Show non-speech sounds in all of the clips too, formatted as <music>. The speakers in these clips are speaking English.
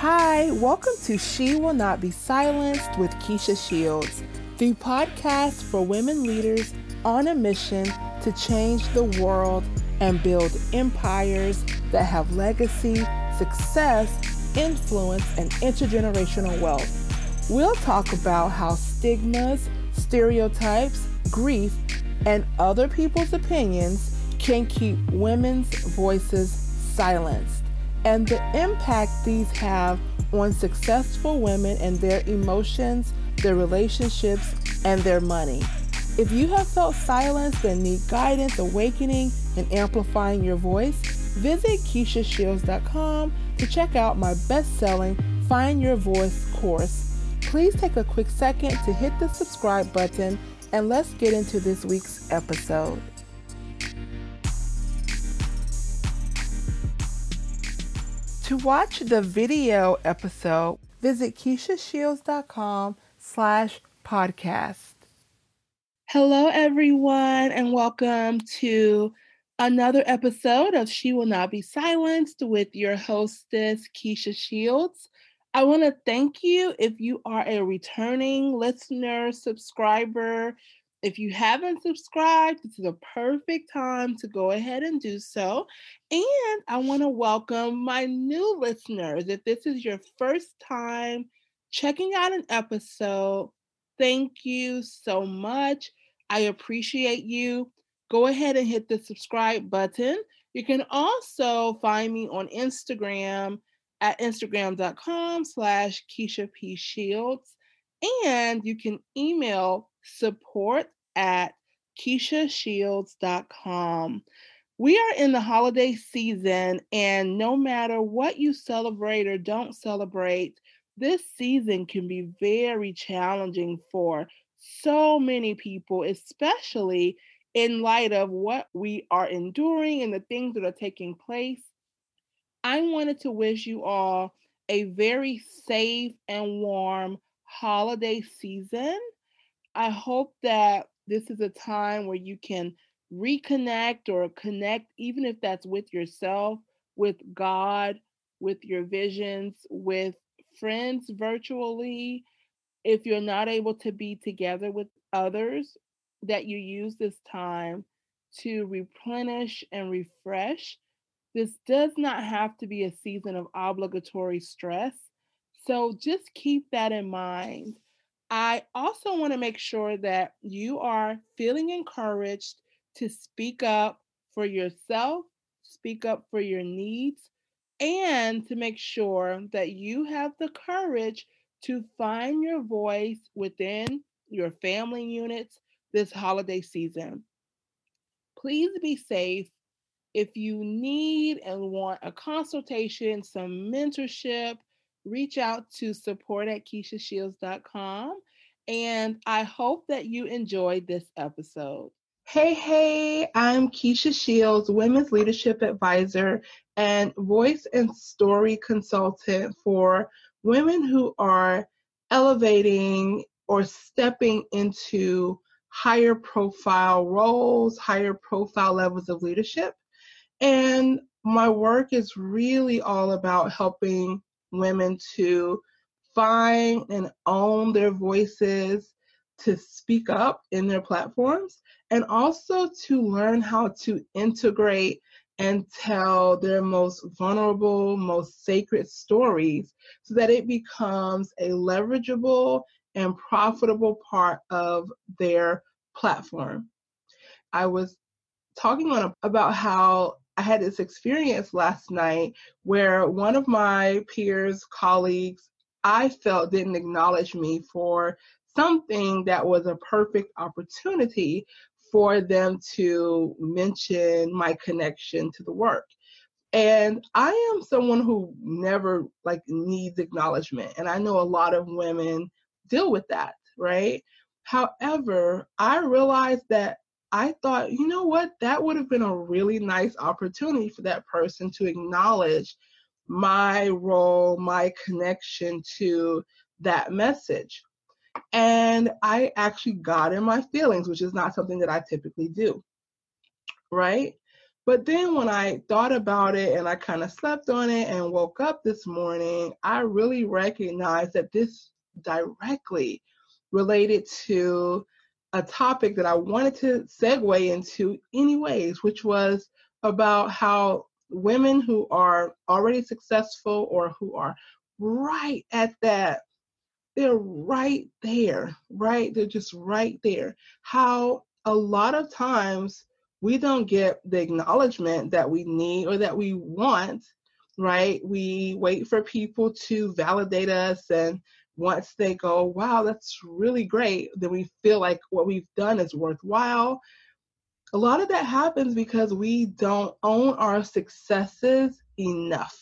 Hi, welcome to She Will Not Be Silenced with Keisha Shields, the podcast for women leaders on a mission to change the world and build empires that have legacy, success, influence, and intergenerational wealth. We'll talk about how stigmas, stereotypes, grief, and other people's opinions can keep women's voices silenced and the impact these have on successful women and their emotions, their relationships, and their money. If you have felt silenced and need guidance, awakening, and amplifying your voice, visit KeishaShields.com to check out my best selling Find Your Voice course. Please take a quick second to hit the subscribe button and let's get into this week's episode. To watch the video episode, visit KeishaShields.com slash podcast. Hello, everyone, and welcome to another episode of She Will Not Be Silenced with your hostess, Keisha Shields. I want to thank you if you are a returning listener, subscriber, if you haven't subscribed, this is a perfect time to go ahead and do so. And I want to welcome my new listeners. If this is your first time checking out an episode, thank you so much. I appreciate you. Go ahead and hit the subscribe button. You can also find me on Instagram at instagram.com slash Keisha P. Shields. And you can email support at KeishaShields.com. We are in the holiday season, and no matter what you celebrate or don't celebrate, this season can be very challenging for so many people, especially in light of what we are enduring and the things that are taking place. I wanted to wish you all a very safe and warm holiday season. I hope that this is a time where you can reconnect or connect, even if that's with yourself, with God, with your visions, with friends virtually. If you're not able to be together with others, that you use this time to replenish and refresh. This does not have to be a season of obligatory stress. So just keep that in mind I also want to make sure that you are feeling encouraged to speak up for yourself, speak up for your needs, and to make sure that you have the courage to find your voice within your family units this holiday season. Please be safe. If you need and want a consultation, some mentorship, reach out to support at KeishaShields.com. And I hope that you enjoyed this episode. Hey, hey, I'm Keisha Shields, Women's Leadership Advisor and voice and story consultant for women who are elevating or stepping into higher profile roles, higher profile levels of leadership. And my work is really all about helping women to find and own their voices, to speak up in their platforms, and also to learn how to integrate and tell their most vulnerable, most sacred stories so that it becomes a leverageable and profitable part of their platform. I was talking on about how I had this experience last night where one of my peers, colleagues, I felt didn't acknowledge me for something that was a perfect opportunity for them to mention my connection to the work. And I am someone who never like needs acknowledgement. And I know a lot of women deal with that, right? However, I realized that I thought, you know what, that would have been a really nice opportunity for that person to acknowledge my role, my connection to that message. And I actually got in my feelings, which is not something that I typically do. Right? But then when I thought about it and I kind of slept on it and woke up this morning, I really recognized that this directly related to a topic that I wanted to segue into anyways, which was about how women who are already successful or who are right at that they're right there, right? They're just right there. How a lot of times we don't get the acknowledgement that we need or that we want, right? We wait for people to validate us and once they go, wow, that's really great, then we feel like what we've done is worthwhile. A lot of that happens because we don't own our successes enough.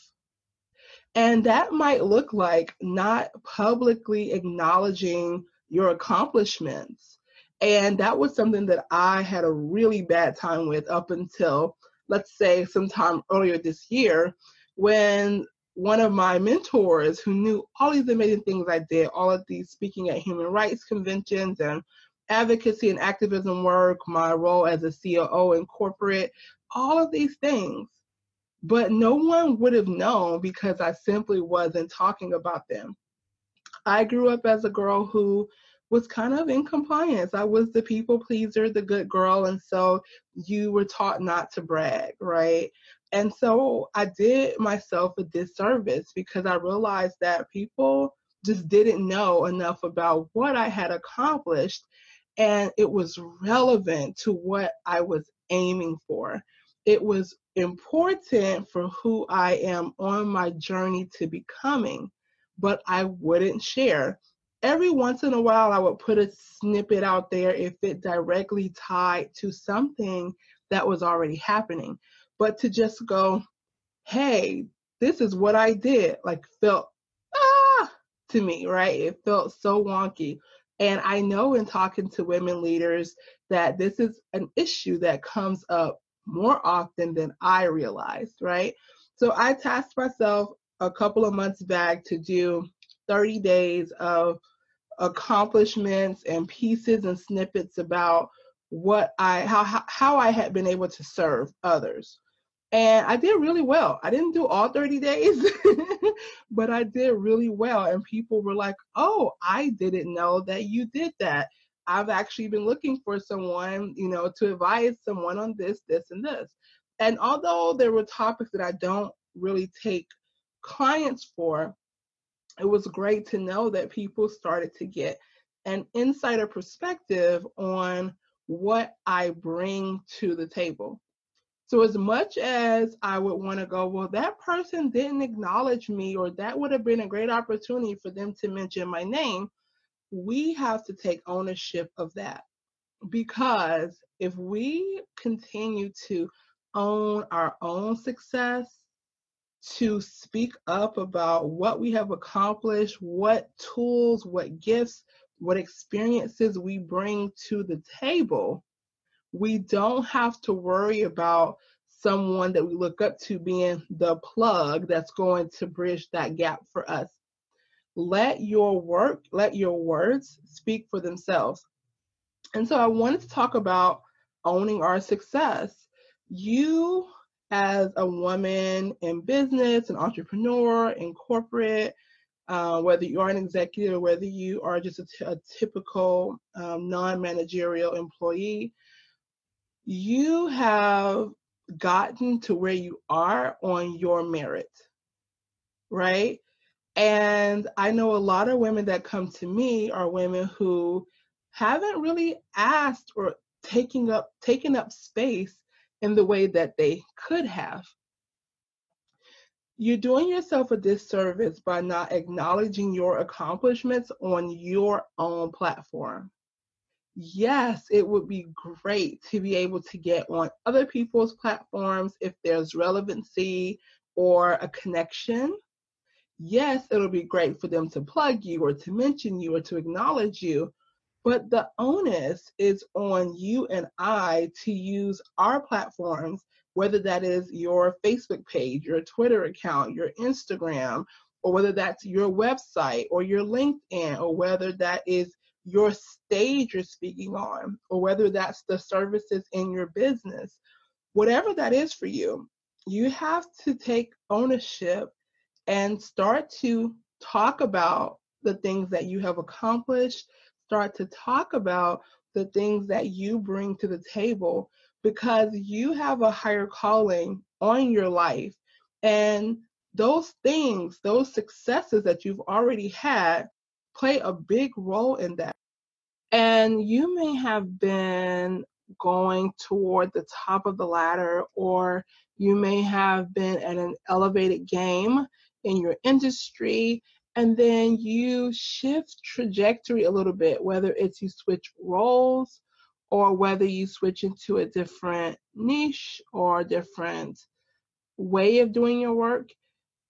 And that might look like not publicly acknowledging your accomplishments. And that was something that I had a really bad time with up until, let's say, sometime earlier this year when one of my mentors who knew all these amazing things I did, all of these speaking at human rights conventions and advocacy and activism work, my role as a COO in corporate, all of these things but no one would have known because I simply wasn't talking about them. I grew up as a girl who was kind of in compliance. I was the people pleaser, the good girl, and so you were taught not to brag, right? And so I did myself a disservice because I realized that people just didn't know enough about what I had accomplished and it was relevant to what I was aiming for. It was important for who I am on my journey to becoming, but I wouldn't share. Every once in a while, I would put a snippet out there if it directly tied to something that was already happening. But to just go, hey, this is what I did, like felt ah to me, right? It felt so wonky. And I know in talking to women leaders that this is an issue that comes up more often than I realized, right? So I tasked myself a couple of months back to do 30 days of accomplishments and pieces and snippets about what I how how I had been able to serve others. And I did really well. I didn't do all 30 days, <laughs> but I did really well. And people were like, oh, I didn't know that you did that. I've actually been looking for someone, you know, to advise someone on this, this, and this. And although there were topics that I don't really take clients for, it was great to know that people started to get an insider perspective on what I bring to the table. So, as much as I would want to go, well, that person didn't acknowledge me, or that would have been a great opportunity for them to mention my name, we have to take ownership of that. Because if we continue to own our own success, to speak up about what we have accomplished, what tools, what gifts, what experiences we bring to the table, we don't have to worry about someone that we look up to being the plug that's going to bridge that gap for us let your work, let your words speak for themselves. And so I wanted to talk about owning our success. You, as a woman in business, an entrepreneur, in corporate, uh, whether you are an executive, or whether you are just a, t- a typical um, non managerial employee, you have gotten to where you are on your merit, right? And I know a lot of women that come to me are women who haven't really asked or taking up taken up space in the way that they could have. You're doing yourself a disservice by not acknowledging your accomplishments on your own platform. Yes, it would be great to be able to get on other people's platforms if there's relevancy or a connection. Yes, it'll be great for them to plug you or to mention you or to acknowledge you, but the onus is on you and I to use our platforms, whether that is your Facebook page, your Twitter account, your Instagram, or whether that's your website or your LinkedIn, or whether that is your stage you're speaking on, or whether that's the services in your business. whatever that is for you, you have to take ownership and start to talk about the things that you have accomplished, start to talk about the things that you bring to the table because you have a higher calling on your life. And those things, those successes that you've already had, play a big role in that. And you may have been going toward the top of the ladder, or you may have been at an elevated game in your industry, and then you shift trajectory a little bit, whether it's you switch roles or whether you switch into a different niche or a different way of doing your work.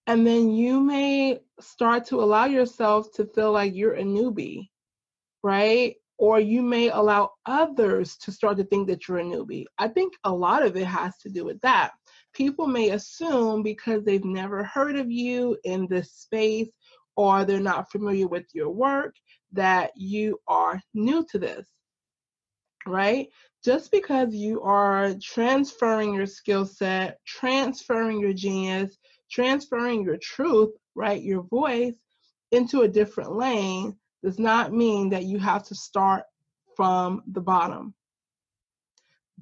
And then you may start to allow yourself to feel like you're a newbie, right? Or you may allow others to start to think that you're a newbie. I think a lot of it has to do with that. People may assume because they've never heard of you in this space or they're not familiar with your work that you are new to this, right? Just because you are transferring your skill set, transferring your genius, transferring your truth, right, your voice into a different lane does not mean that you have to start from the bottom.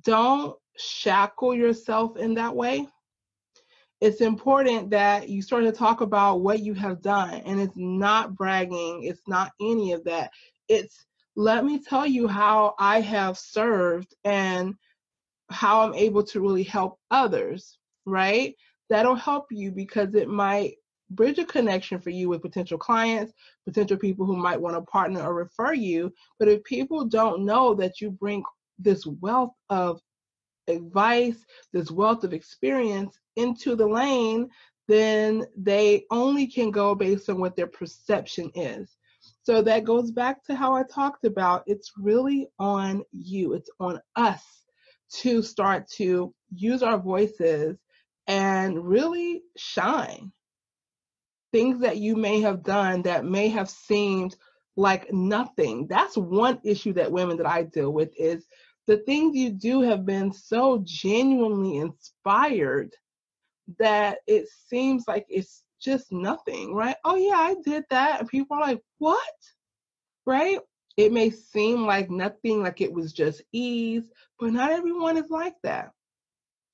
Don't shackle yourself in that way it's important that you start to talk about what you have done. And it's not bragging, it's not any of that. It's let me tell you how I have served and how I'm able to really help others, right? That'll help you because it might bridge a connection for you with potential clients, potential people who might want to partner or refer you. But if people don't know that you bring this wealth of advice, this wealth of experience into the lane, then they only can go based on what their perception is. So that goes back to how I talked about it's really on you, it's on us to start to use our voices and really shine. Things that you may have done that may have seemed like nothing. That's one issue that women that I deal with is the things you do have been so genuinely inspired that it seems like it's just nothing, right? Oh, yeah, I did that. And people are like, what? Right? It may seem like nothing, like it was just ease, but not everyone is like that.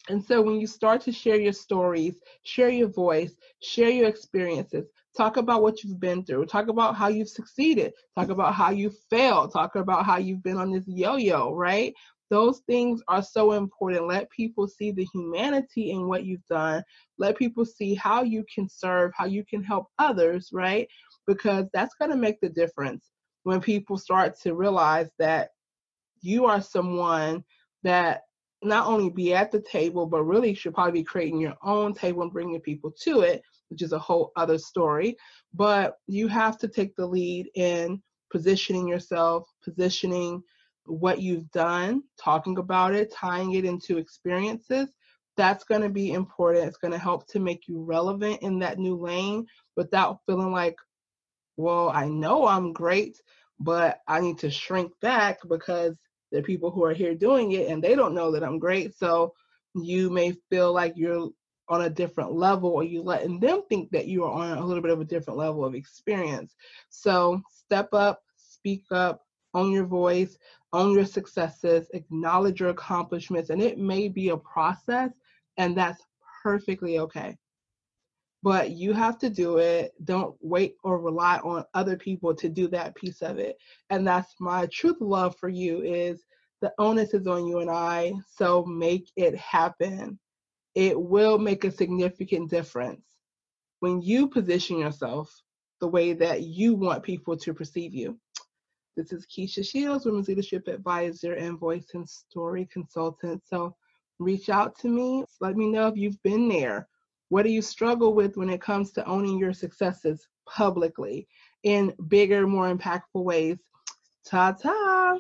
And so when you start to share your stories, share your voice, share your experiences, talk about what you've been through, talk about how you've succeeded, talk about how you failed, talk about how you've been on this yo yo, right? Those things are so important. Let people see the humanity in what you've done. Let people see how you can serve, how you can help others, right? Because that's going to make the difference when people start to realize that you are someone that not only be at the table, but really should probably be creating your own table and bringing people to it, which is a whole other story. But you have to take the lead in positioning yourself, positioning what you've done, talking about it, tying it into experiences. That's going to be important. It's going to help to make you relevant in that new lane without feeling like, well, I know I'm great, but I need to shrink back because there are people who are here doing it and they don't know that I'm great. So you may feel like you're on a different level or you letting them think that you are on a little bit of a different level of experience. So step up, speak up, own your voice, own your successes, acknowledge your accomplishments, and it may be a process, and that's perfectly okay. But you have to do it. Don't wait or rely on other people to do that piece of it. And that's my truth love for you is the onus is on you and I. So make it happen. It will make a significant difference when you position yourself the way that you want people to perceive you. This is Keisha Shields, Women's Leadership Advisor and Voice and Story Consultant. So reach out to me. Let me know if you've been there. What do you struggle with when it comes to owning your successes publicly in bigger, more impactful ways? Ta ta.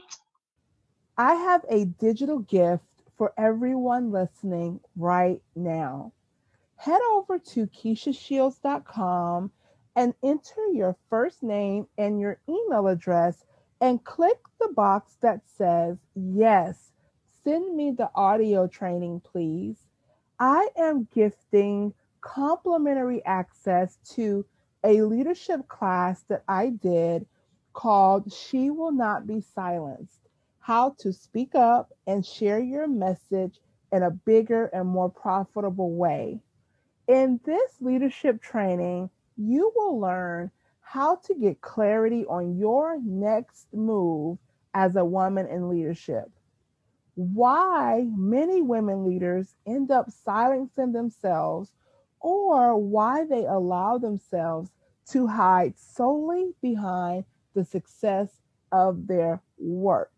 I have a digital gift for everyone listening right now. Head over to KeishaShields.com and enter your first name and your email address and click the box that says, Yes, send me the audio training, please. I am gifting complimentary access to a leadership class that I did called She Will Not Be Silenced How to Speak Up and Share Your Message in a Bigger and More Profitable Way. In this leadership training, you will learn how to get clarity on your next move as a woman in leadership. Why many women leaders end up silencing themselves or why they allow themselves to hide solely behind the success of their work.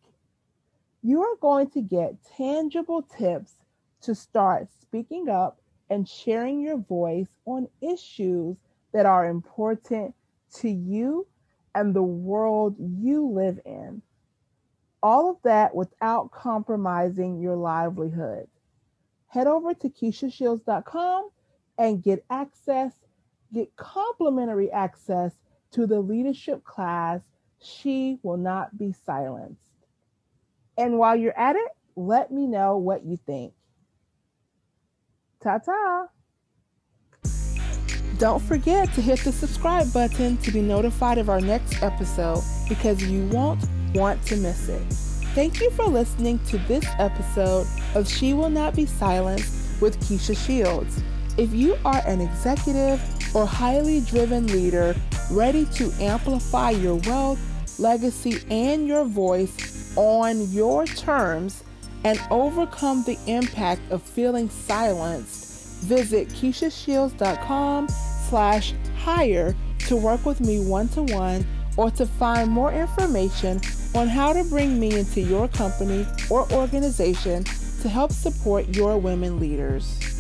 You are going to get tangible tips to start speaking up and sharing your voice on issues that are important to you and the world you live in. All of that without compromising your livelihood. Head over to KeishaShields.com and get access, get complimentary access to the leadership class. She will not be silenced. And while you're at it, let me know what you think. Ta ta! Don't forget to hit the subscribe button to be notified of our next episode because you won't want to miss it. Thank you for listening to this episode of She Will Not Be Silenced with Keisha Shields. If you are an executive or highly driven leader ready to amplify your wealth, legacy, and your voice on your terms and overcome the impact of feeling silenced, visit KeishaShields.com slash hire to work with me one-to-one or to find more information on how to bring me into your company or organization to help support your women leaders.